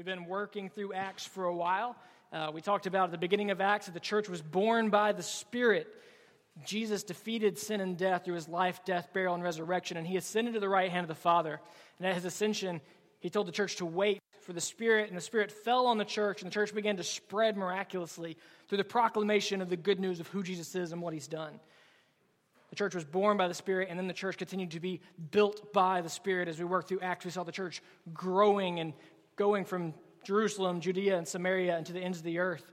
We've been working through Acts for a while. Uh, we talked about at the beginning of Acts that the church was born by the Spirit. Jesus defeated sin and death through his life, death, burial, and resurrection, and he ascended to the right hand of the Father. And at his ascension, he told the church to wait for the Spirit, and the Spirit fell on the church, and the church began to spread miraculously through the proclamation of the good news of who Jesus is and what he's done. The church was born by the Spirit, and then the church continued to be built by the Spirit. As we worked through Acts, we saw the church growing and going from Jerusalem, Judea, and Samaria into the ends of the earth.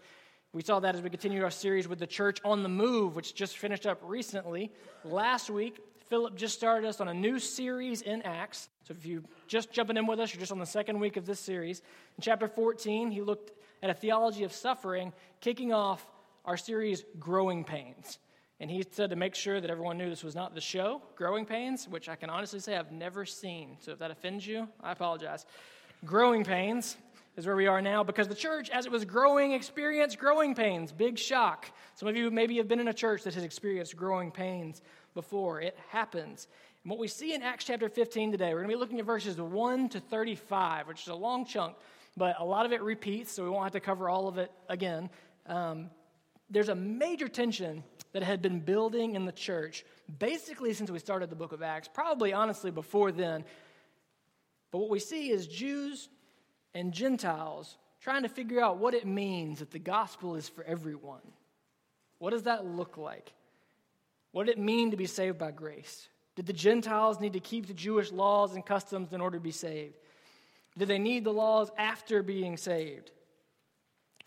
We saw that as we continued our series with the church on the move, which just finished up recently. Last week, Philip just started us on a new series in Acts. So if you're just jumping in with us, you're just on the second week of this series. In chapter 14, he looked at a theology of suffering, kicking off our series, Growing Pains. And he said to make sure that everyone knew this was not the show, Growing Pains, which I can honestly say I've never seen. So if that offends you, I apologize. Growing Pains is where we are now because the church, as it was growing, experienced growing pains. Big shock. Some of you maybe have been in a church that has experienced growing pains before. It happens. And what we see in Acts chapter 15 today, we're going to be looking at verses 1 to 35, which is a long chunk, but a lot of it repeats, so we won't have to cover all of it again. Um, there's a major tension that had been building in the church basically since we started the book of Acts, probably honestly before then. But what we see is Jews and Gentiles trying to figure out what it means that the gospel is for everyone. What does that look like? What did it mean to be saved by grace? Did the Gentiles need to keep the Jewish laws and customs in order to be saved? Did they need the laws after being saved?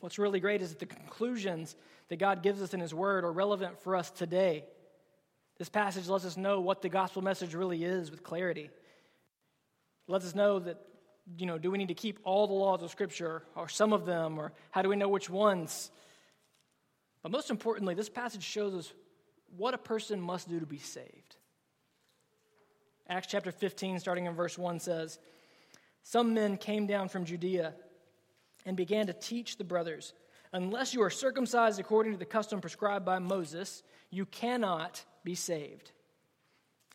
What's really great is that the conclusions that God gives us in His Word are relevant for us today. This passage lets us know what the gospel message really is with clarity. It lets us know that, you know, do we need to keep all the laws of Scripture or some of them, or how do we know which ones? But most importantly, this passage shows us what a person must do to be saved. Acts chapter 15, starting in verse 1, says Some men came down from Judea and began to teach the brothers Unless you are circumcised according to the custom prescribed by Moses, you cannot be saved.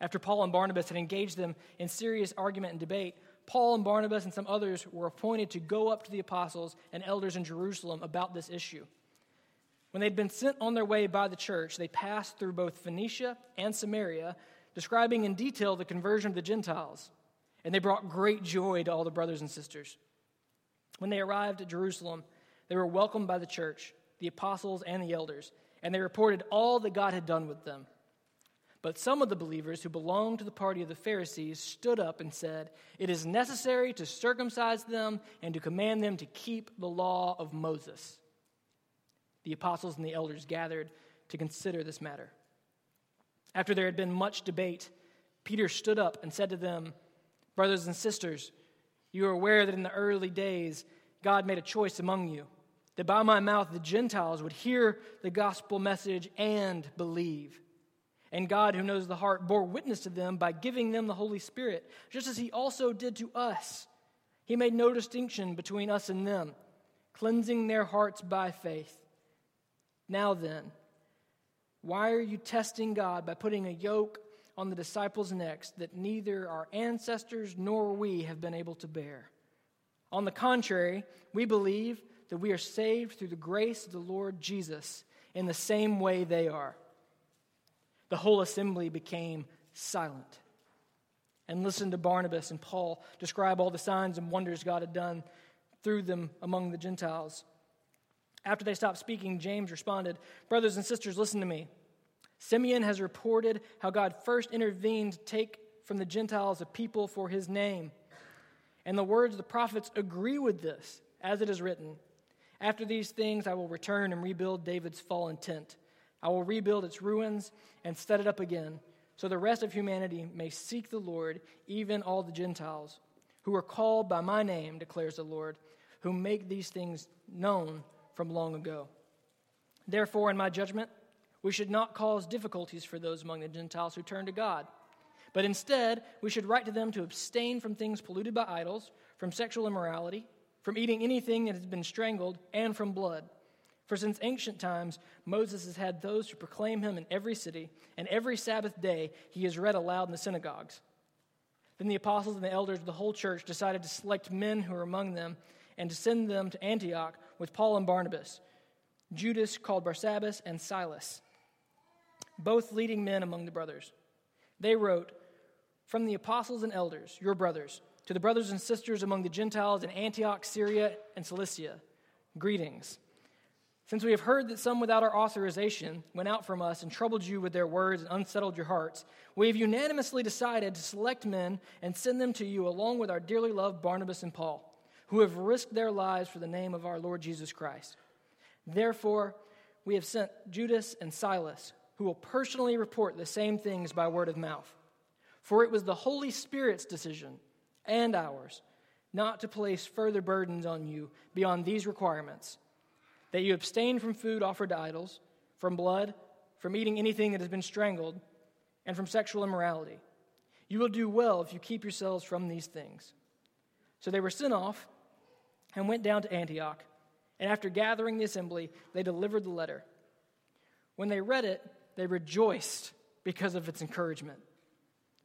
After Paul and Barnabas had engaged them in serious argument and debate, Paul and Barnabas and some others were appointed to go up to the apostles and elders in Jerusalem about this issue. When they'd been sent on their way by the church, they passed through both Phoenicia and Samaria, describing in detail the conversion of the Gentiles. And they brought great joy to all the brothers and sisters. When they arrived at Jerusalem, they were welcomed by the church, the apostles, and the elders, and they reported all that God had done with them. But some of the believers who belonged to the party of the Pharisees stood up and said, It is necessary to circumcise them and to command them to keep the law of Moses. The apostles and the elders gathered to consider this matter. After there had been much debate, Peter stood up and said to them, Brothers and sisters, you are aware that in the early days God made a choice among you that by my mouth the Gentiles would hear the gospel message and believe. And God, who knows the heart, bore witness to them by giving them the Holy Spirit, just as He also did to us. He made no distinction between us and them, cleansing their hearts by faith. Now then, why are you testing God by putting a yoke on the disciples' necks that neither our ancestors nor we have been able to bear? On the contrary, we believe that we are saved through the grace of the Lord Jesus in the same way they are. The whole assembly became silent and listened to Barnabas and Paul describe all the signs and wonders God had done through them among the Gentiles. After they stopped speaking, James responded, Brothers and sisters, listen to me. Simeon has reported how God first intervened to take from the Gentiles a people for his name. And the words of the prophets agree with this, as it is written After these things, I will return and rebuild David's fallen tent. I will rebuild its ruins and set it up again, so the rest of humanity may seek the Lord, even all the Gentiles, who are called by my name, declares the Lord, who make these things known from long ago. Therefore, in my judgment, we should not cause difficulties for those among the Gentiles who turn to God. But instead, we should write to them to abstain from things polluted by idols, from sexual immorality, from eating anything that has been strangled, and from blood. For since ancient times, Moses has had those who proclaim him in every city, and every Sabbath day he is read aloud in the synagogues. Then the apostles and the elders of the whole church decided to select men who were among them and to send them to Antioch with Paul and Barnabas, Judas called Barsabbas, and Silas, both leading men among the brothers. They wrote, From the apostles and elders, your brothers, to the brothers and sisters among the Gentiles in Antioch, Syria, and Cilicia, greetings. Since we have heard that some without our authorization went out from us and troubled you with their words and unsettled your hearts, we have unanimously decided to select men and send them to you along with our dearly loved Barnabas and Paul, who have risked their lives for the name of our Lord Jesus Christ. Therefore, we have sent Judas and Silas, who will personally report the same things by word of mouth. For it was the Holy Spirit's decision and ours not to place further burdens on you beyond these requirements that you abstain from food offered to idols, from blood, from eating anything that has been strangled, and from sexual immorality. You will do well if you keep yourselves from these things. So they were sent off and went down to Antioch, and after gathering the assembly, they delivered the letter. When they read it, they rejoiced because of its encouragement.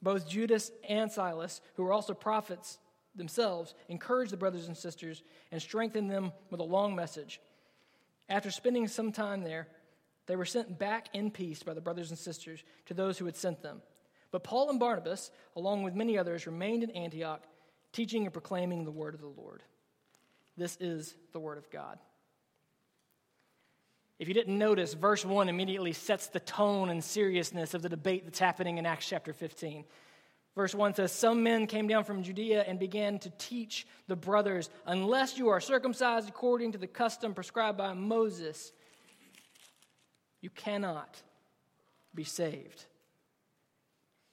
Both Judas and Silas, who were also prophets themselves, encouraged the brothers and sisters and strengthened them with a long message after spending some time there, they were sent back in peace by the brothers and sisters to those who had sent them. But Paul and Barnabas, along with many others, remained in Antioch, teaching and proclaiming the word of the Lord. This is the word of God. If you didn't notice, verse 1 immediately sets the tone and seriousness of the debate that's happening in Acts chapter 15. Verse 1 says, Some men came down from Judea and began to teach the brothers, Unless you are circumcised according to the custom prescribed by Moses, you cannot be saved.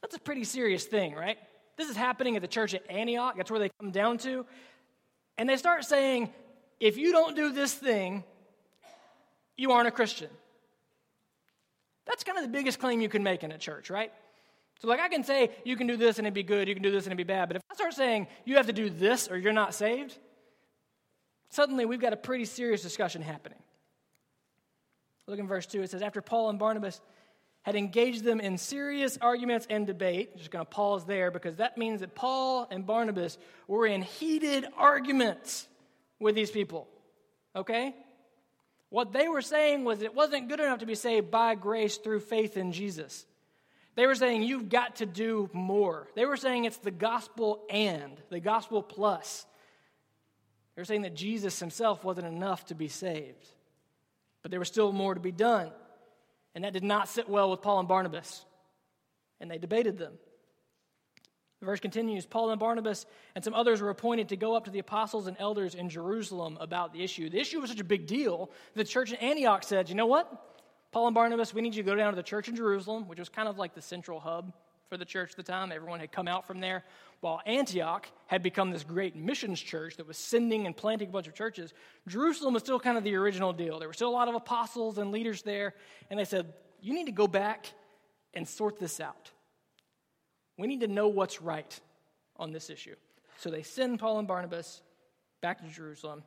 That's a pretty serious thing, right? This is happening at the church at Antioch. That's where they come down to. And they start saying, if you don't do this thing, you aren't a Christian. That's kind of the biggest claim you can make in a church, right? So, like, I can say you can do this and it'd be good, you can do this and it'd be bad, but if I start saying you have to do this or you're not saved, suddenly we've got a pretty serious discussion happening. Look in verse 2. It says, After Paul and Barnabas had engaged them in serious arguments and debate, I'm just going to pause there because that means that Paul and Barnabas were in heated arguments with these people. Okay? What they were saying was it wasn't good enough to be saved by grace through faith in Jesus. They were saying you've got to do more. They were saying it's the gospel and, the gospel plus. They were saying that Jesus himself wasn't enough to be saved. But there was still more to be done. And that did not sit well with Paul and Barnabas. And they debated them. The verse continues Paul and Barnabas and some others were appointed to go up to the apostles and elders in Jerusalem about the issue. The issue was such a big deal, the church in Antioch said, you know what? Paul and Barnabas, we need you to go down to the church in Jerusalem, which was kind of like the central hub for the church at the time. Everyone had come out from there. While Antioch had become this great missions church that was sending and planting a bunch of churches, Jerusalem was still kind of the original deal. There were still a lot of apostles and leaders there. And they said, You need to go back and sort this out. We need to know what's right on this issue. So they send Paul and Barnabas back to Jerusalem.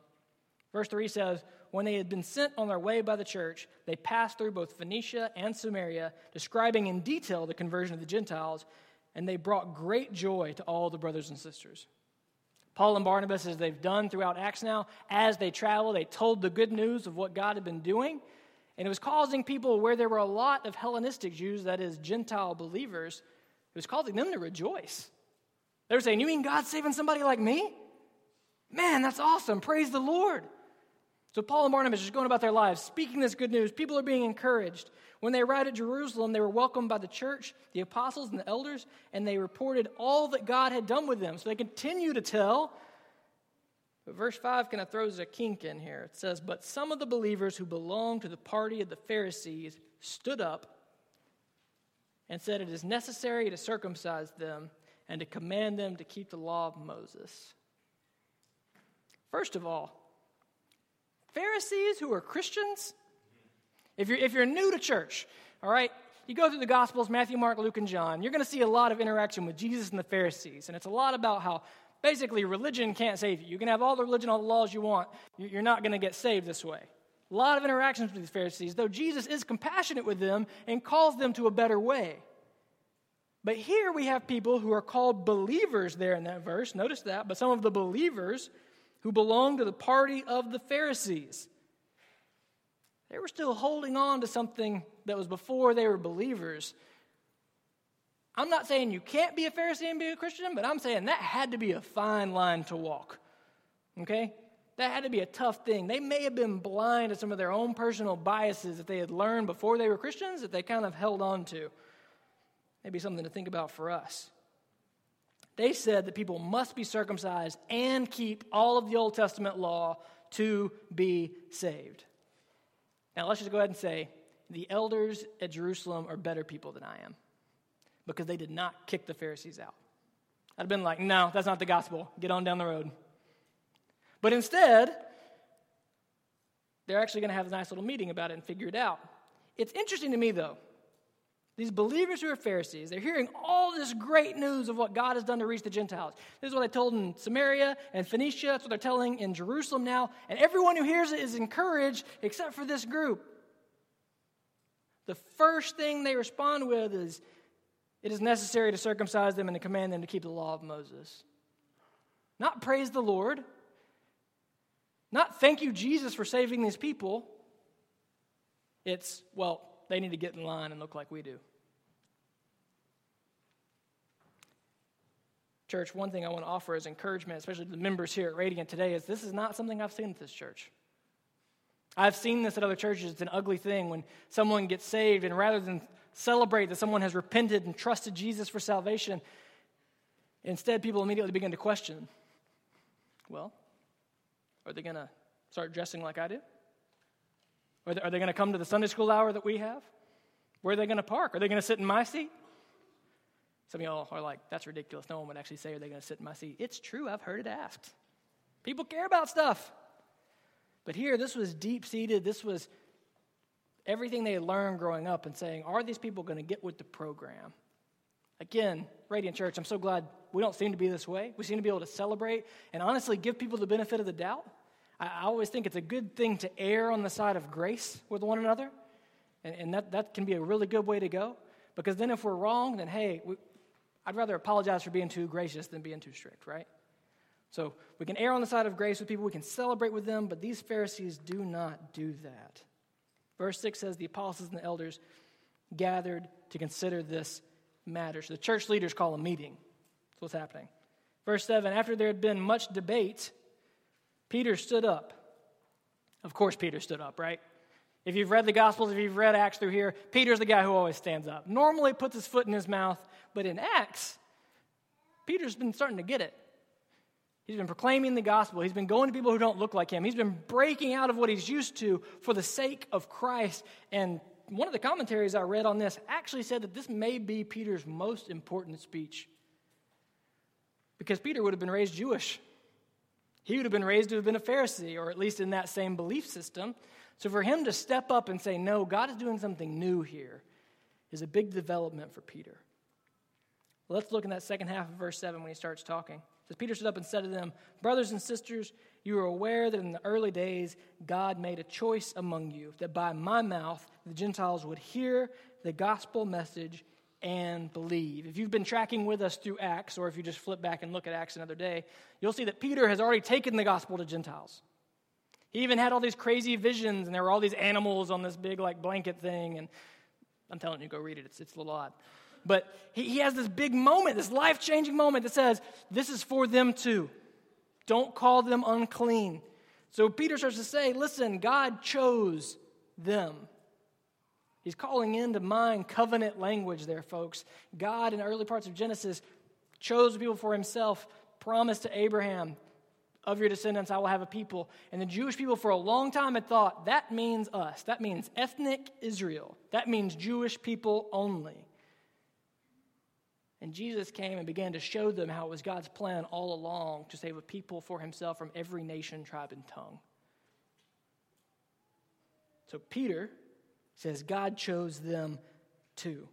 Verse 3 says, when they had been sent on their way by the church, they passed through both Phoenicia and Samaria, describing in detail the conversion of the Gentiles, and they brought great joy to all the brothers and sisters. Paul and Barnabas, as they've done throughout Acts now, as they traveled, they told the good news of what God had been doing. And it was causing people where there were a lot of Hellenistic Jews, that is, Gentile believers, it was causing them to rejoice. They were saying, You mean God's saving somebody like me? Man, that's awesome. Praise the Lord. So Paul and Barnabas are just going about their lives, speaking this good news. People are being encouraged. When they arrived at Jerusalem, they were welcomed by the church, the apostles, and the elders, and they reported all that God had done with them. So they continue to tell. But verse 5 kind of throws a kink in here. It says, But some of the believers who belonged to the party of the Pharisees stood up and said, It is necessary to circumcise them and to command them to keep the law of Moses. First of all, Pharisees who are Christians, if you're, if you're new to church, all right, you go through the Gospels Matthew, Mark, Luke, and John, you're going to see a lot of interaction with Jesus and the Pharisees. And it's a lot about how basically religion can't save you. You can have all the religion, all the laws you want, you're not going to get saved this way. A lot of interactions with these Pharisees, though Jesus is compassionate with them and calls them to a better way. But here we have people who are called believers there in that verse. Notice that. But some of the believers who belonged to the party of the Pharisees. They were still holding on to something that was before they were believers. I'm not saying you can't be a Pharisee and be a Christian, but I'm saying that had to be a fine line to walk. Okay? That had to be a tough thing. They may have been blind to some of their own personal biases that they had learned before they were Christians that they kind of held on to. Maybe something to think about for us. They said that people must be circumcised and keep all of the Old Testament law to be saved. Now, let's just go ahead and say the elders at Jerusalem are better people than I am because they did not kick the Pharisees out. I'd have been like, no, that's not the gospel. Get on down the road. But instead, they're actually going to have a nice little meeting about it and figure it out. It's interesting to me, though. These believers who are Pharisees, they're hearing all this great news of what God has done to reach the Gentiles. This is what they told in Samaria and Phoenicia. That's what they're telling in Jerusalem now. And everyone who hears it is encouraged, except for this group. The first thing they respond with is, It is necessary to circumcise them and to command them to keep the law of Moses. Not praise the Lord, not thank you, Jesus, for saving these people. It's, well, they need to get in line and look like we do. Church, one thing I want to offer as encouragement, especially to the members here at Radiant today, is this is not something I've seen at this church. I've seen this at other churches. It's an ugly thing when someone gets saved, and rather than celebrate that someone has repented and trusted Jesus for salvation, instead people immediately begin to question well, are they going to start dressing like I do? Are they, are they going to come to the Sunday school hour that we have? Where are they going to park? Are they going to sit in my seat? Some of y'all are like, that's ridiculous. No one would actually say, Are they going to sit in my seat? It's true. I've heard it asked. People care about stuff. But here, this was deep seated. This was everything they had learned growing up and saying, Are these people going to get with the program? Again, Radiant Church, I'm so glad we don't seem to be this way. We seem to be able to celebrate and honestly give people the benefit of the doubt. I always think it's a good thing to err on the side of grace with one another. And, and that, that can be a really good way to go. Because then if we're wrong, then hey, we, I'd rather apologize for being too gracious than being too strict, right? So we can err on the side of grace with people, we can celebrate with them, but these Pharisees do not do that. Verse 6 says the apostles and the elders gathered to consider this matter. So the church leaders call a meeting. That's what's happening. Verse 7 After there had been much debate, Peter stood up. Of course, Peter stood up, right? If you've read the Gospels, if you've read Acts through here, Peter's the guy who always stands up. Normally puts his foot in his mouth, but in Acts, Peter's been starting to get it. He's been proclaiming the gospel. He's been going to people who don't look like him. He's been breaking out of what he's used to for the sake of Christ. And one of the commentaries I read on this actually said that this may be Peter's most important speech. Because Peter would have been raised Jewish. He would have been raised to have been a Pharisee, or at least in that same belief system. So for him to step up and say, No, God is doing something new here, is a big development for Peter. Let's look in that second half of verse 7 when he starts talking. It says, Peter stood up and said to them, Brothers and sisters, you are aware that in the early days God made a choice among you, that by my mouth the Gentiles would hear the gospel message and believe. If you've been tracking with us through Acts, or if you just flip back and look at Acts another day, you'll see that Peter has already taken the gospel to Gentiles. He even had all these crazy visions, and there were all these animals on this big like blanket thing. And I'm telling you, go read it. It's, it's a odd. But he, he has this big moment, this life changing moment that says, This is for them too. Don't call them unclean. So Peter starts to say, Listen, God chose them. He's calling into mind covenant language there, folks. God, in early parts of Genesis, chose people for himself, promised to Abraham, of your descendants I will have a people. And the Jewish people for a long time had thought that means us. That means ethnic Israel. That means Jewish people only. And Jesus came and began to show them how it was God's plan all along to save a people for himself from every nation, tribe, and tongue. So Peter says God chose them too.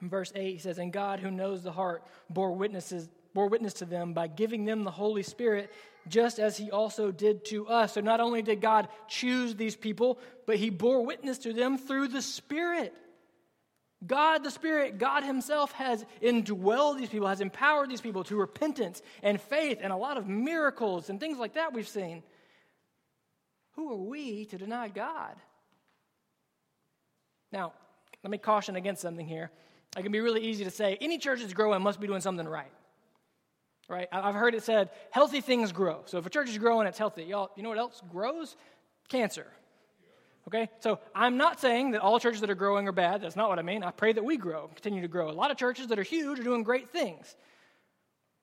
In verse 8, he says, And God, who knows the heart, bore witnesses bore witness to them by giving them the Holy Spirit, just as he also did to us. So not only did God choose these people, but he bore witness to them through the Spirit. God the Spirit, God Himself has indwelled these people, has empowered these people to repentance and faith and a lot of miracles and things like that we've seen. Who are we to deny God? Now, let me caution against something here. It can be really easy to say any church that's growing must be doing something right. Right? I've heard it said healthy things grow. So if a church is growing, it's healthy. Y'all, you know what else grows? Cancer. Okay? So I'm not saying that all churches that are growing are bad. That's not what I mean. I pray that we grow, continue to grow. A lot of churches that are huge are doing great things.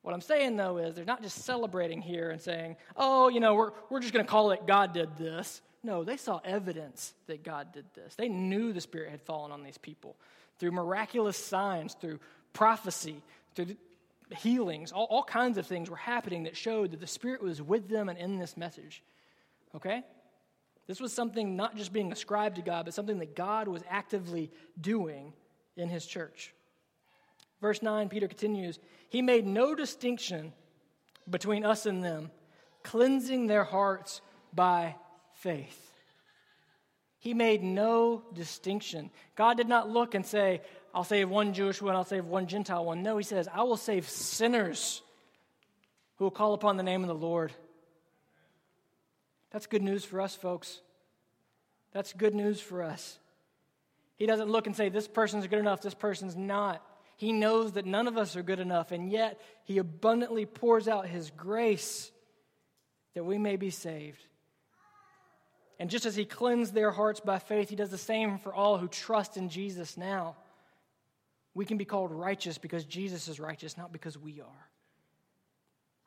What I'm saying, though, is they're not just celebrating here and saying, oh, you know, we're, we're just going to call it God did this. No, they saw evidence that God did this. They knew the Spirit had fallen on these people through miraculous signs, through prophecy, through healings. All, all kinds of things were happening that showed that the Spirit was with them and in this message. Okay? This was something not just being ascribed to God, but something that God was actively doing in his church. Verse 9, Peter continues He made no distinction between us and them, cleansing their hearts by faith. He made no distinction. God did not look and say, I'll save one Jewish one, I'll save one Gentile one. No, he says, I will save sinners who will call upon the name of the Lord. That's good news for us, folks. That's good news for us. He doesn't look and say, This person's good enough, this person's not. He knows that none of us are good enough, and yet He abundantly pours out His grace that we may be saved. And just as He cleansed their hearts by faith, He does the same for all who trust in Jesus now. We can be called righteous because Jesus is righteous, not because we are.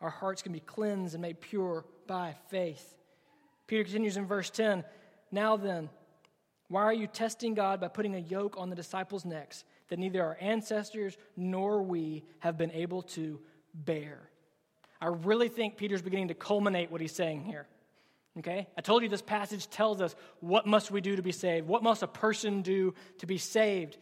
Our hearts can be cleansed and made pure by faith. Peter continues in verse 10 Now then, why are you testing God by putting a yoke on the disciples' necks that neither our ancestors nor we have been able to bear? I really think Peter's beginning to culminate what he's saying here. Okay? I told you this passage tells us what must we do to be saved? What must a person do to be saved?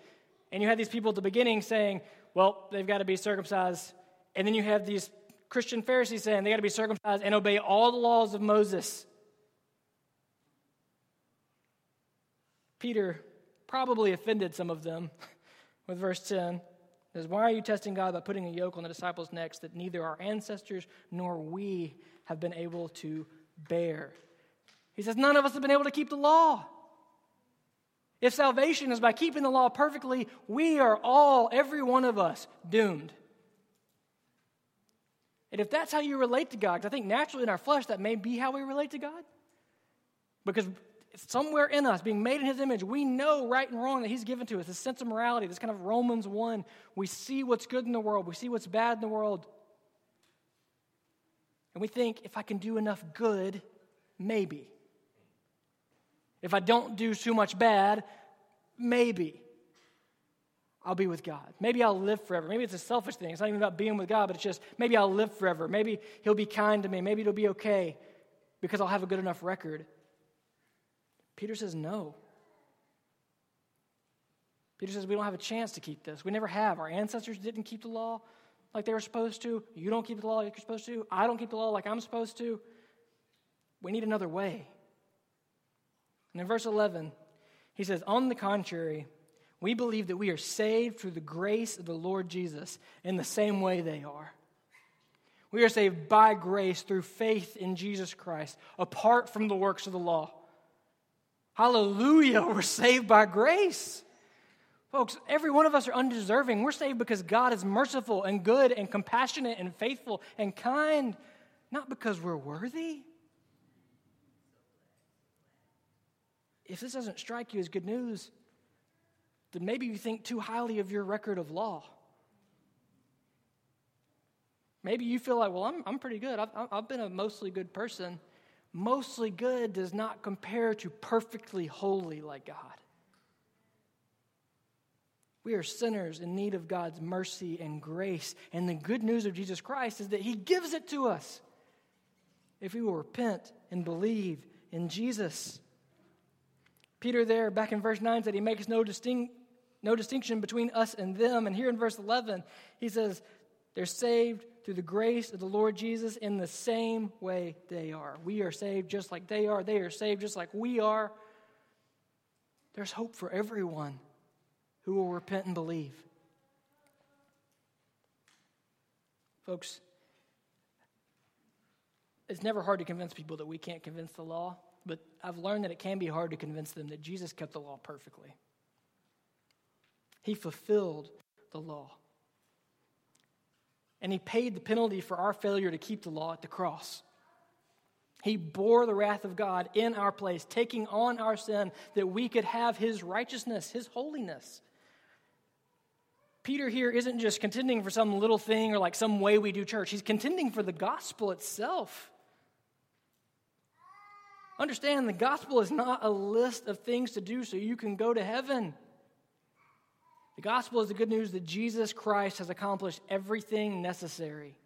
And you had these people at the beginning saying, well, they've got to be circumcised. And then you have these Christian Pharisees saying they got to be circumcised and obey all the laws of Moses. Peter probably offended some of them with verse 10. It says, Why are you testing God by putting a yoke on the disciples' necks that neither our ancestors nor we have been able to bear? He says, None of us have been able to keep the law. If salvation is by keeping the law perfectly, we are all, every one of us, doomed. And if that's how you relate to God, I think naturally in our flesh that may be how we relate to God. Because somewhere in us, being made in his image, we know right and wrong that he's given to us, this sense of morality, this kind of Romans 1. We see what's good in the world, we see what's bad in the world. And we think, if I can do enough good, maybe. If I don't do too much bad, maybe I'll be with God. Maybe I'll live forever. Maybe it's a selfish thing. It's not even about being with God, but it's just maybe I'll live forever. Maybe He'll be kind to me. Maybe it'll be okay because I'll have a good enough record. Peter says, no. Peter says, we don't have a chance to keep this. We never have. Our ancestors didn't keep the law like they were supposed to. You don't keep the law like you're supposed to. I don't keep the law like I'm supposed to. We need another way. And in verse 11, he says, On the contrary, we believe that we are saved through the grace of the Lord Jesus in the same way they are. We are saved by grace through faith in Jesus Christ, apart from the works of the law. Hallelujah, we're saved by grace. Folks, every one of us are undeserving. We're saved because God is merciful and good and compassionate and faithful and kind, not because we're worthy. If this doesn't strike you as good news, then maybe you think too highly of your record of law. Maybe you feel like, well, I'm, I'm pretty good. I've, I've been a mostly good person mostly good does not compare to perfectly holy like God. We are sinners in need of God's mercy and grace. And the good news of Jesus Christ is that He gives it to us if we will repent and believe in Jesus. Peter, there back in verse 9, said he makes no, distinct, no distinction between us and them. And here in verse 11, he says, they're saved through the grace of the Lord Jesus in the same way they are. We are saved just like they are, they are saved just like we are. There's hope for everyone who will repent and believe. Folks, it's never hard to convince people that we can't convince the law, but I've learned that it can be hard to convince them that Jesus kept the law perfectly. He fulfilled the law. And he paid the penalty for our failure to keep the law at the cross. He bore the wrath of God in our place, taking on our sin that we could have his righteousness, his holiness. Peter here isn't just contending for some little thing or like some way we do church, he's contending for the gospel itself. Understand the gospel is not a list of things to do so you can go to heaven. The gospel is the good news that Jesus Christ has accomplished everything necessary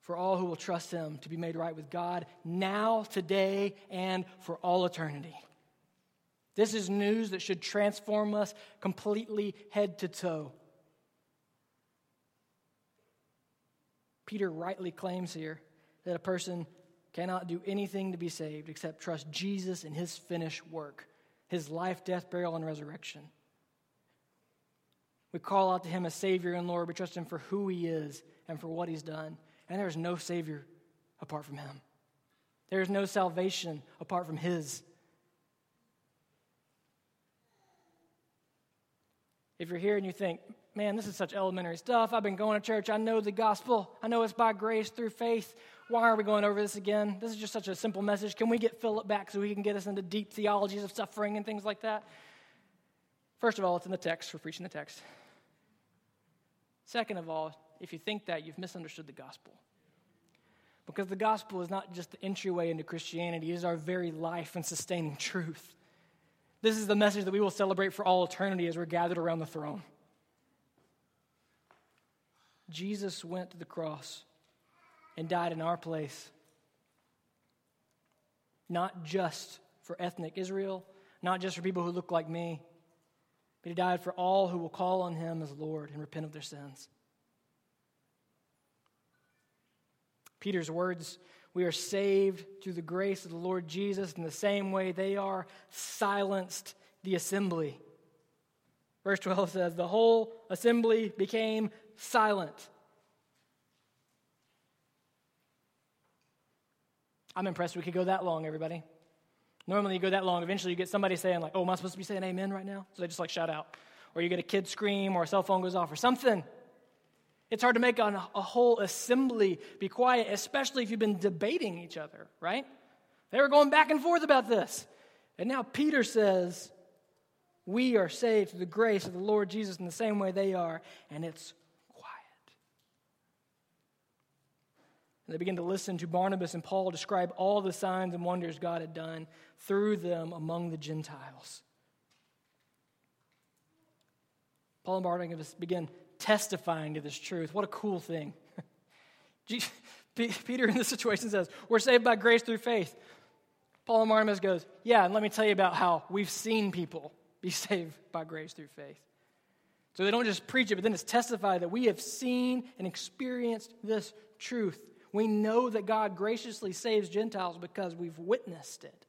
for all who will trust him to be made right with God now, today, and for all eternity. This is news that should transform us completely head to toe. Peter rightly claims here that a person cannot do anything to be saved except trust Jesus and his finished work, his life, death, burial, and resurrection. We call out to him as Savior and Lord. We trust him for who he is and for what he's done. And there is no Savior apart from him, there is no salvation apart from his. If you're here and you think, man, this is such elementary stuff. I've been going to church. I know the gospel. I know it's by grace through faith. Why are we going over this again? This is just such a simple message. Can we get Philip back so he can get us into deep theologies of suffering and things like that? First of all, it's in the text. We're preaching the text. Second of all, if you think that, you've misunderstood the gospel. Because the gospel is not just the entryway into Christianity, it is our very life and sustaining truth. This is the message that we will celebrate for all eternity as we're gathered around the throne. Jesus went to the cross and died in our place. Not just for ethnic Israel, not just for people who look like me, he died for all who will call on him as Lord and repent of their sins. Peter's words we are saved through the grace of the Lord Jesus in the same way they are silenced the assembly. Verse 12 says, The whole assembly became silent. I'm impressed we could go that long, everybody. Normally, you go that long, eventually, you get somebody saying, like, Oh, am I supposed to be saying amen right now? So they just like shout out. Or you get a kid scream, or a cell phone goes off, or something. It's hard to make a, whole assembly be quiet, especially if you've been debating each other, right? They were going back and forth about this. And now Peter says, We are saved through the grace of the Lord Jesus in the same way they are, and it's And they began to listen to Barnabas and Paul describe all the signs and wonders God had done through them among the Gentiles. Paul and Barnabas began testifying to this truth. What a cool thing. Peter in this situation says, We're saved by grace through faith. Paul and Barnabas goes, Yeah, and let me tell you about how we've seen people be saved by grace through faith. So they don't just preach it, but then it's testified that we have seen and experienced this truth. We know that God graciously saves Gentiles because we've witnessed it.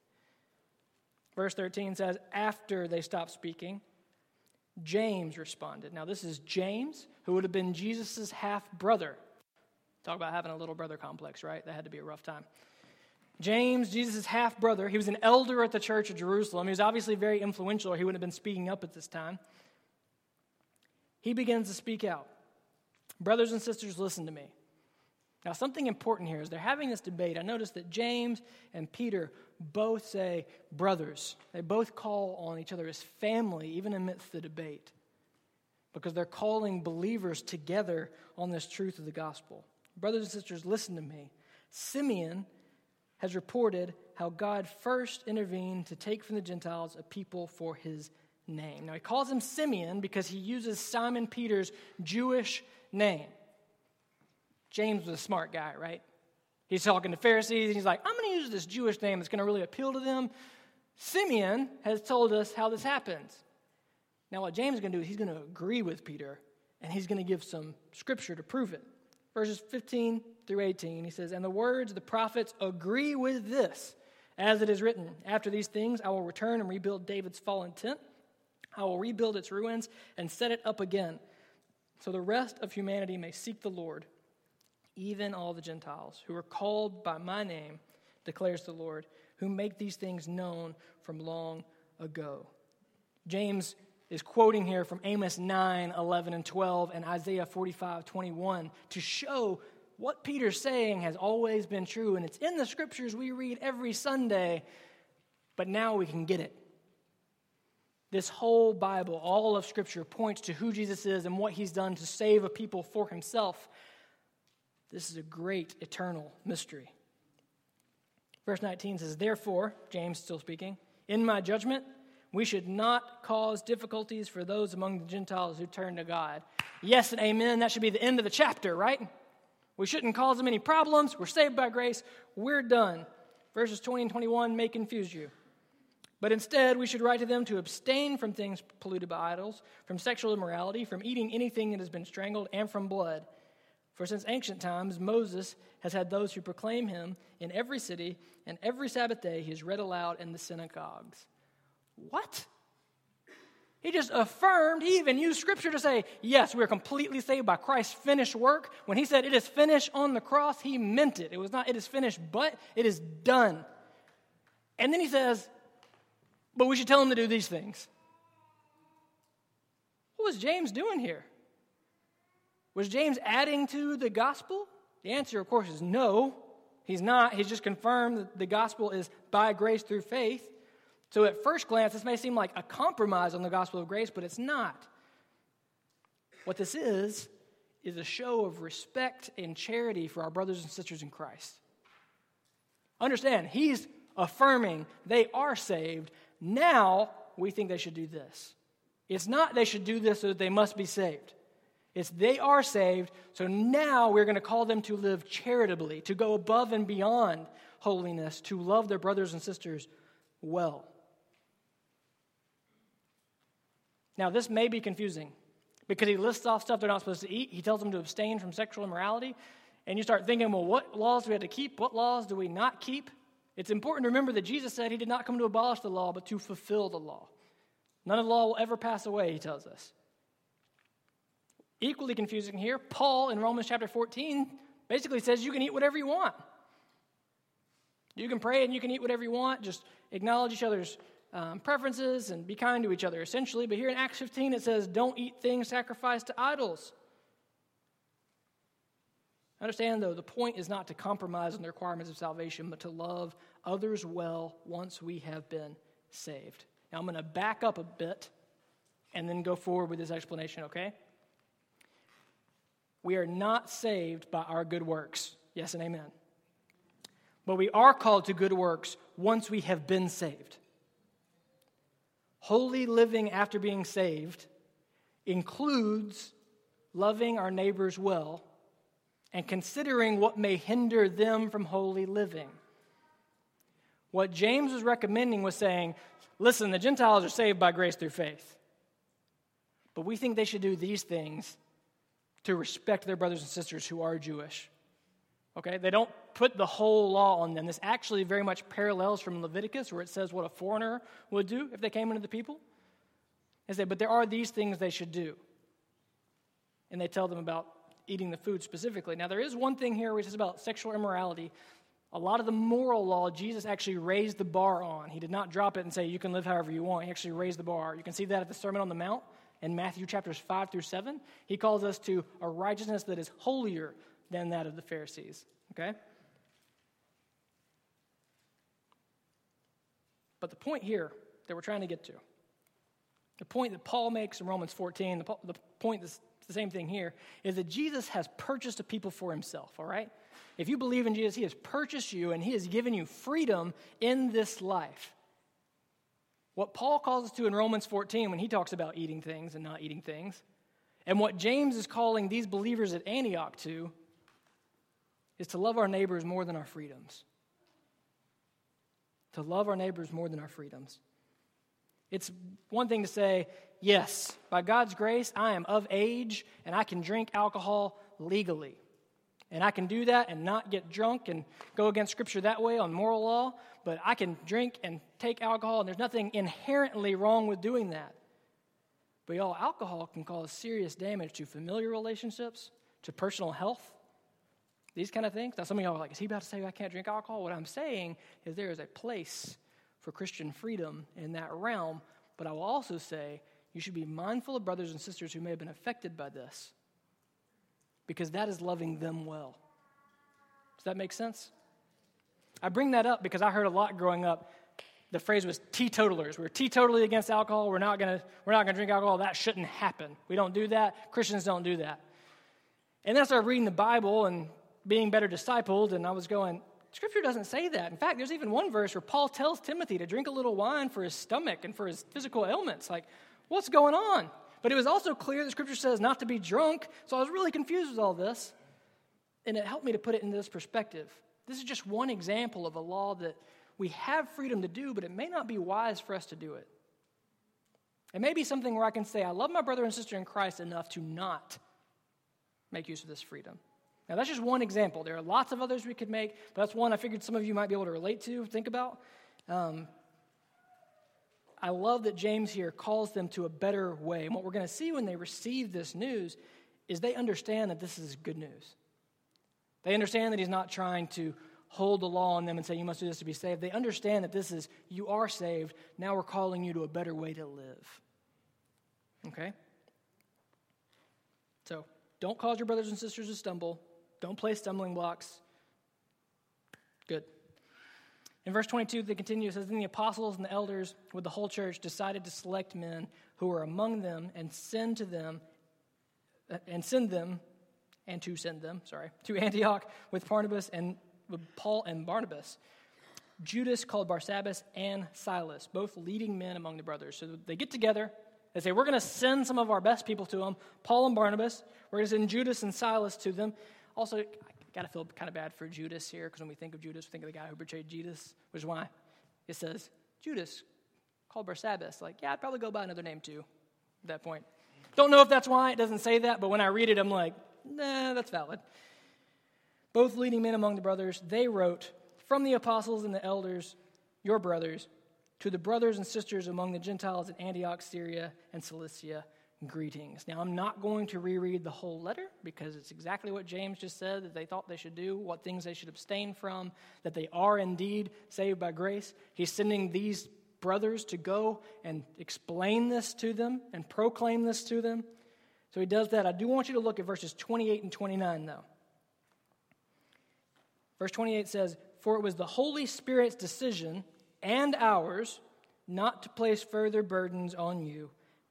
Verse 13 says, After they stopped speaking, James responded. Now, this is James, who would have been Jesus' half brother. Talk about having a little brother complex, right? That had to be a rough time. James, Jesus' half brother, he was an elder at the church of Jerusalem. He was obviously very influential, or he wouldn't have been speaking up at this time. He begins to speak out. Brothers and sisters, listen to me. Now, something important here is they're having this debate. I noticed that James and Peter both say brothers. They both call on each other as family, even amidst the debate, because they're calling believers together on this truth of the gospel. Brothers and sisters, listen to me. Simeon has reported how God first intervened to take from the Gentiles a people for his name. Now, he calls him Simeon because he uses Simon Peter's Jewish name. James was a smart guy, right? He's talking to Pharisees, and he's like, I'm going to use this Jewish name that's going to really appeal to them. Simeon has told us how this happens. Now, what James is going to do is he's going to agree with Peter, and he's going to give some scripture to prove it. Verses 15 through 18, he says, And the words of the prophets agree with this, as it is written, After these things I will return and rebuild David's fallen tent. I will rebuild its ruins and set it up again, so the rest of humanity may seek the Lord, even all the Gentiles who are called by my name, declares the Lord, who make these things known from long ago. James is quoting here from Amos 9, 11, and 12, and Isaiah 45, 21 to show what Peter's saying has always been true, and it's in the scriptures we read every Sunday, but now we can get it. This whole Bible, all of Scripture, points to who Jesus is and what he's done to save a people for himself. This is a great eternal mystery. Verse 19 says, Therefore, James still speaking, in my judgment, we should not cause difficulties for those among the Gentiles who turn to God. Yes and amen. That should be the end of the chapter, right? We shouldn't cause them any problems. We're saved by grace. We're done. Verses 20 and 21 may confuse you. But instead, we should write to them to abstain from things polluted by idols, from sexual immorality, from eating anything that has been strangled, and from blood. For since ancient times, Moses has had those who proclaim him in every city, and every Sabbath day he is read aloud in the synagogues. What? He just affirmed, he even used scripture to say, yes, we're completely saved by Christ's finished work. When he said it is finished on the cross, he meant it. It was not it is finished, but it is done. And then he says, but we should tell him to do these things. What was James doing here? Was James adding to the gospel? The answer, of course, is no. He's not. He's just confirmed that the gospel is by grace through faith. So, at first glance, this may seem like a compromise on the gospel of grace, but it's not. What this is, is a show of respect and charity for our brothers and sisters in Christ. Understand, he's affirming they are saved. Now we think they should do this. It's not they should do this so that they must be saved. It's they are saved, so now we're going to call them to live charitably, to go above and beyond holiness, to love their brothers and sisters well. Now, this may be confusing because he lists off stuff they're not supposed to eat. He tells them to abstain from sexual immorality. And you start thinking, well, what laws do we have to keep? What laws do we not keep? It's important to remember that Jesus said he did not come to abolish the law, but to fulfill the law. None of the law will ever pass away, he tells us. Equally confusing here, Paul in Romans chapter 14 basically says you can eat whatever you want. You can pray and you can eat whatever you want. Just acknowledge each other's um, preferences and be kind to each other, essentially. But here in Acts 15, it says, don't eat things sacrificed to idols. Understand, though, the point is not to compromise on the requirements of salvation, but to love others well once we have been saved. Now, I'm going to back up a bit and then go forward with this explanation, okay? We are not saved by our good works. Yes and amen. But we are called to good works once we have been saved. Holy living after being saved includes loving our neighbors well and considering what may hinder them from holy living. What James was recommending was saying, listen, the Gentiles are saved by grace through faith. But we think they should do these things to respect their brothers and sisters who are Jewish. Okay? They don't put the whole law on them. This actually very much parallels from Leviticus, where it says what a foreigner would do if they came into the people. They say, but there are these things they should do. And they tell them about eating the food specifically. Now, there is one thing here which is about sexual immorality. A lot of the moral law, Jesus actually raised the bar on. He did not drop it and say, you can live however you want. He actually raised the bar. You can see that at the Sermon on the Mount in Matthew chapters 5 through 7. He calls us to a righteousness that is holier than that of the Pharisees. Okay? But the point here that we're trying to get to, the point that Paul makes in Romans 14, the, the point that's the same thing here, is that Jesus has purchased a people for himself, all right? If you believe in Jesus, he has purchased you and he has given you freedom in this life. What Paul calls us to in Romans 14 when he talks about eating things and not eating things, and what James is calling these believers at Antioch to, is to love our neighbors more than our freedoms. To love our neighbors more than our freedoms. It's one thing to say, yes, by God's grace, I am of age and I can drink alcohol legally. And I can do that and not get drunk and go against Scripture that way on moral law, but I can drink and take alcohol, and there's nothing inherently wrong with doing that. But y'all, alcohol can cause serious damage to familiar relationships, to personal health, these kind of things. Now, some of y'all are like, is he about to say I can't drink alcohol? What I'm saying is there is a place for Christian freedom in that realm, but I will also say you should be mindful of brothers and sisters who may have been affected by this because that is loving them well. Does that make sense? I bring that up because I heard a lot growing up. The phrase was teetotalers. We're teetotally against alcohol. We're not gonna we're not gonna drink alcohol. That shouldn't happen. We don't do that. Christians don't do that. And then I started reading the Bible and being better discipled, and I was going, Scripture doesn't say that. In fact, there's even one verse where Paul tells Timothy to drink a little wine for his stomach and for his physical ailments. Like, what's going on? But it was also clear that Scripture says not to be drunk, so I was really confused with all this. And it helped me to put it into this perspective. This is just one example of a law that we have freedom to do, but it may not be wise for us to do it. It may be something where I can say, I love my brother and sister in Christ enough to not make use of this freedom. Now, that's just one example. There are lots of others we could make, but that's one I figured some of you might be able to relate to, think about. Um, I love that James here calls them to a better way. And what we're going to see when they receive this news is they understand that this is good news. They understand that he's not trying to hold the law on them and say, you must do this to be saved. They understand that this is, you are saved. Now we're calling you to a better way to live. Okay? So, don't cause your brothers and sisters to stumble. Don't play stumbling blocks. Good. In verse 22, they continue, it says, Then the apostles and the elders with the whole church decided to select men who were among them and send to them, uh, and send them, and to send them, sorry, to Antioch with Barnabas and with Paul and Barnabas. Judas called Barsabbas and Silas, both leading men among the brothers. So they get together. They say, We're going to send some of our best people to them, Paul and Barnabas. We're going to send Judas and Silas to them. Also, got to feel kind of bad for Judas here because when we think of Judas, we think of the guy who betrayed Jesus, which is why it says Judas called Barsabbas. Like, yeah, I'd probably go by another name too at that point. Don't know if that's why it doesn't say that, but when I read it, I'm like, nah, that's valid. Both leading men among the brothers, they wrote, From the apostles and the elders, your brothers, to the brothers and sisters among the Gentiles in Antioch, Syria, and Cilicia greetings. Now, I'm not going to reread the whole letter because it's exactly what James just said that they thought they should do, what things they should abstain from, that they are indeed saved by grace. He's sending these brothers to go and explain this to them and proclaim this to them. So he does that. I do want you to look at verses 28 and 29, though. Verse 28 says, For it was the Holy Spirit's decision and ours not to place further burdens on you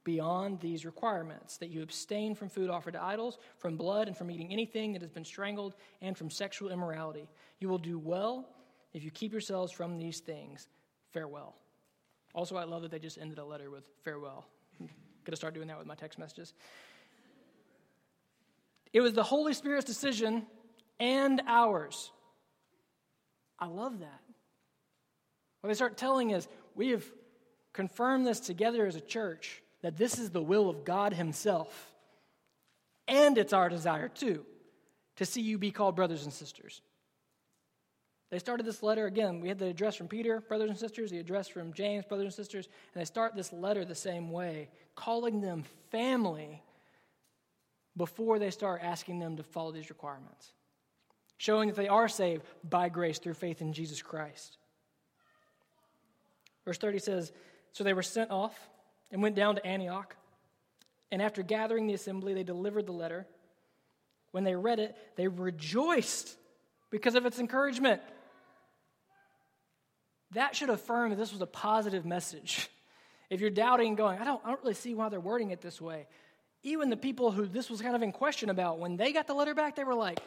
beyond these requirements that you abstain from food offered to idols, from blood, and from eating anything that has been strangled, and from sexual immorality. You will do well if you keep yourselves from these things. Farewell. Also, I love that they just ended a letter with farewell. Gonna start doing that with my text messages. It was the Holy Spirit's decision and ours. I love that. What they start telling is, we have confirmed this together as a church that this is the will of God Himself. And it's our desire, too, to see you be called brothers and sisters. They started this letter again. We had the address from Peter, brothers and sisters, the address from James, brothers and sisters, and they start this letter the same way, calling them family before they start asking them to follow these requirements, showing that they are saved by grace through faith in Jesus Christ. Verse 30 says So they were sent off and went down to Antioch. And after gathering the assembly, they delivered the letter. When they read it, they rejoiced because of its encouragement. That should affirm that this was a positive message. If you're doubting, going, I don't, I don't really see why they're wording it this way. Even the people who this was kind of in question about, when they got the letter back, they were like,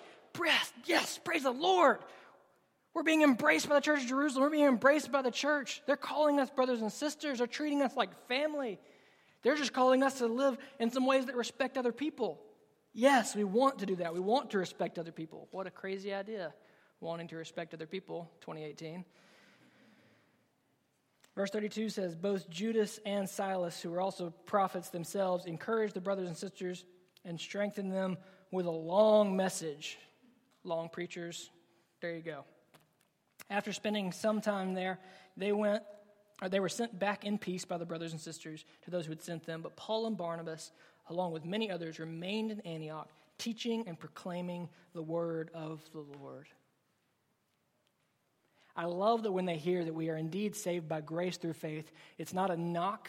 yes, praise the Lord. We're being embraced by the church of Jerusalem. We're being embraced by the church. They're calling us brothers and sisters. They're treating us like family. They're just calling us to live in some ways that respect other people. Yes, we want to do that. We want to respect other people. What a crazy idea, wanting to respect other people, 2018. Verse 32 says, Both Judas and Silas, who were also prophets themselves, encouraged the brothers and sisters and strengthened them with a long message. Long preachers, there you go. After spending some time there, they went they were sent back in peace by the brothers and sisters to those who had sent them. But Paul and Barnabas, along with many others, remained in Antioch, teaching and proclaiming the word of the Lord. I love that when they hear that we are indeed saved by grace through faith, it's not a knock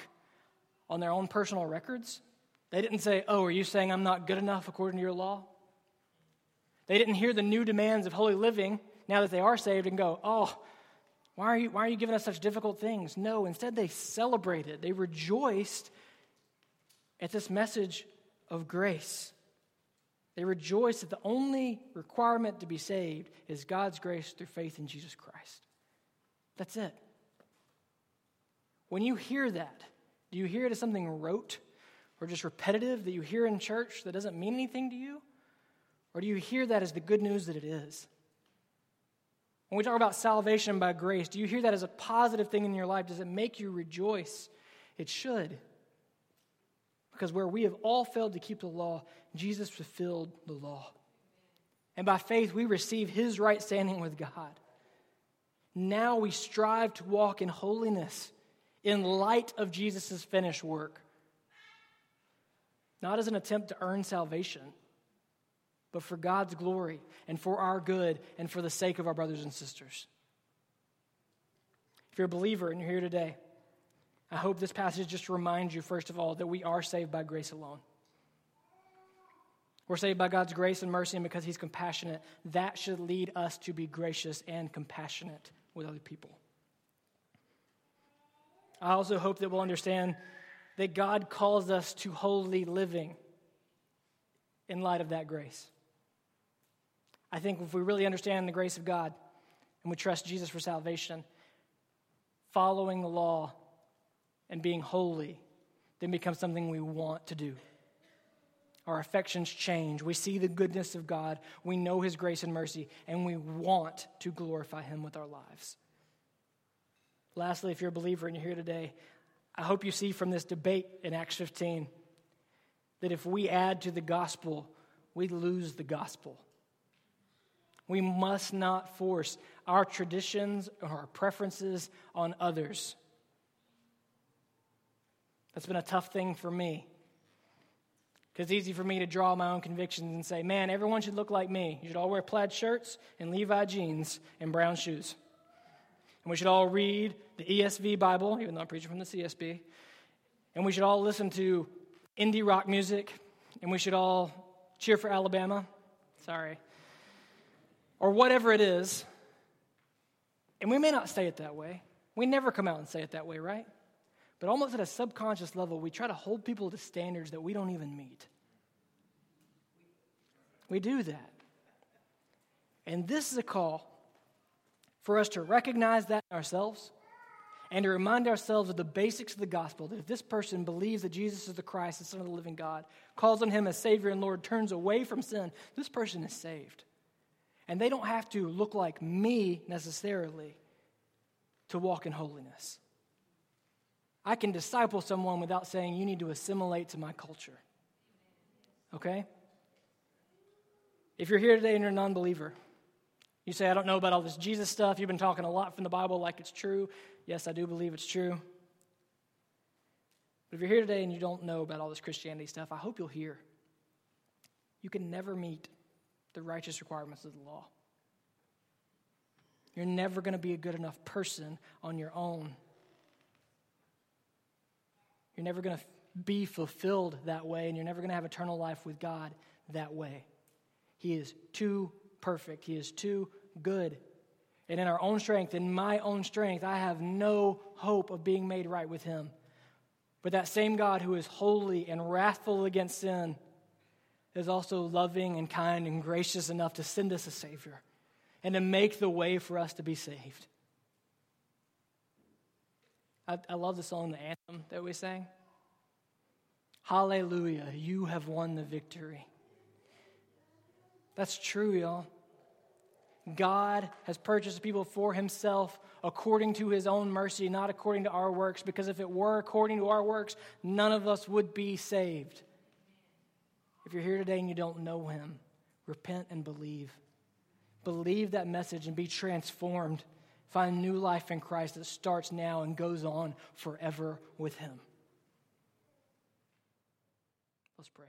on their own personal records. They didn't say, Oh, are you saying I'm not good enough according to your law? They didn't hear the new demands of holy living now that they are saved and go, Oh, why are you, why are you giving us such difficult things? No, instead they celebrated, they rejoiced at this message of grace. They rejoiced that the only requirement to be saved is God's grace through faith in Jesus Christ. That's it. When you hear that, do you hear it as something rote or just repetitive that you hear in church that doesn't mean anything to you? Or do you hear that as the good news that it is? When we talk about salvation by grace, do you hear that as a positive thing in your life? Does it make you rejoice? It should. Because where we have all failed to keep the law, Jesus fulfilled the law. And by faith, we receive his right standing with God. Now we strive to walk in holiness in light of Jesus' finished work, not as an attempt to earn salvation but for God's glory and for our good and for the sake of our brothers and sisters. If you're a believer and you're here today, I hope this passage just reminds you, first of all, that we are saved by grace alone. We're saved by God's grace and mercy, and because He's compassionate, that should lead us to be gracious and compassionate with other people. I also hope that we'll understand that God calls us to holy living in light of that grace. I think if we really understand the grace of God and we trust Jesus for salvation, following the law and being holy then becomes something we want to do. Our affections change. We see the goodness of God. We know His grace and mercy, and we want to glorify Him with our lives. Lastly, if you're a believer and you're here today, I hope you see from this debate in Acts 15 that if we add to the gospel, we lose the gospel. We must not force our traditions or our preferences on others. That's been a tough thing for me. Because it's easy for me to draw my own convictions and say, man, everyone should look like me. You should all wear plaid shirts and Levi jeans and brown shoes. And we should all read the ESV Bible, even though I'm preaching from the CSB. And we should all listen to indie rock music. And we should all cheer for Alabama. Sorry or whatever it is. And we may not say it that way. We never come out and say it that way, right? But almost at a subconscious level, we try to hold people to standards that we don't even meet. We do that. And this is a call for us to recognize that ourselves and to remind ourselves of the basics of the gospel that if this person believes that Jesus is the Christ, the Son of the living God, calls on him as Savior and Lord, turns away from sin, this person is saved. And they don't have to look like me necessarily to walk in holiness. I can disciple someone without saying, you need to assimilate to my culture. Okay? If you're here today and you're a non believer, you say, I don't know about all this Jesus stuff. You've been talking a lot from the Bible like it's true. Yes, I do believe it's true. But if you're here today and you don't know about all this Christianity stuff, I hope you'll hear. You can never meet the righteous requirements of the law. You're never going to be a good enough person on your own. You're never going to be fulfilled that way, and you're never going to have eternal life with God that way. He is too perfect, He is too good. And in our own strength, in my own strength, I have no hope of being made right with Him. But that same God who is holy and wrathful against sin is also loving and kind and gracious enough to send us a Savior and to make the way for us to be saved. I, I love the song, the anthem that we sang. Hallelujah, you have won the victory. That's true, y'all. God has purchased people for himself according to his own mercy, not according to our works, because if it were according to our works, none of us would be saved. If you're here today and you don't know him, repent and believe. Believe that message and be transformed. Find new life in Christ that starts now and goes on forever with him. Let's pray.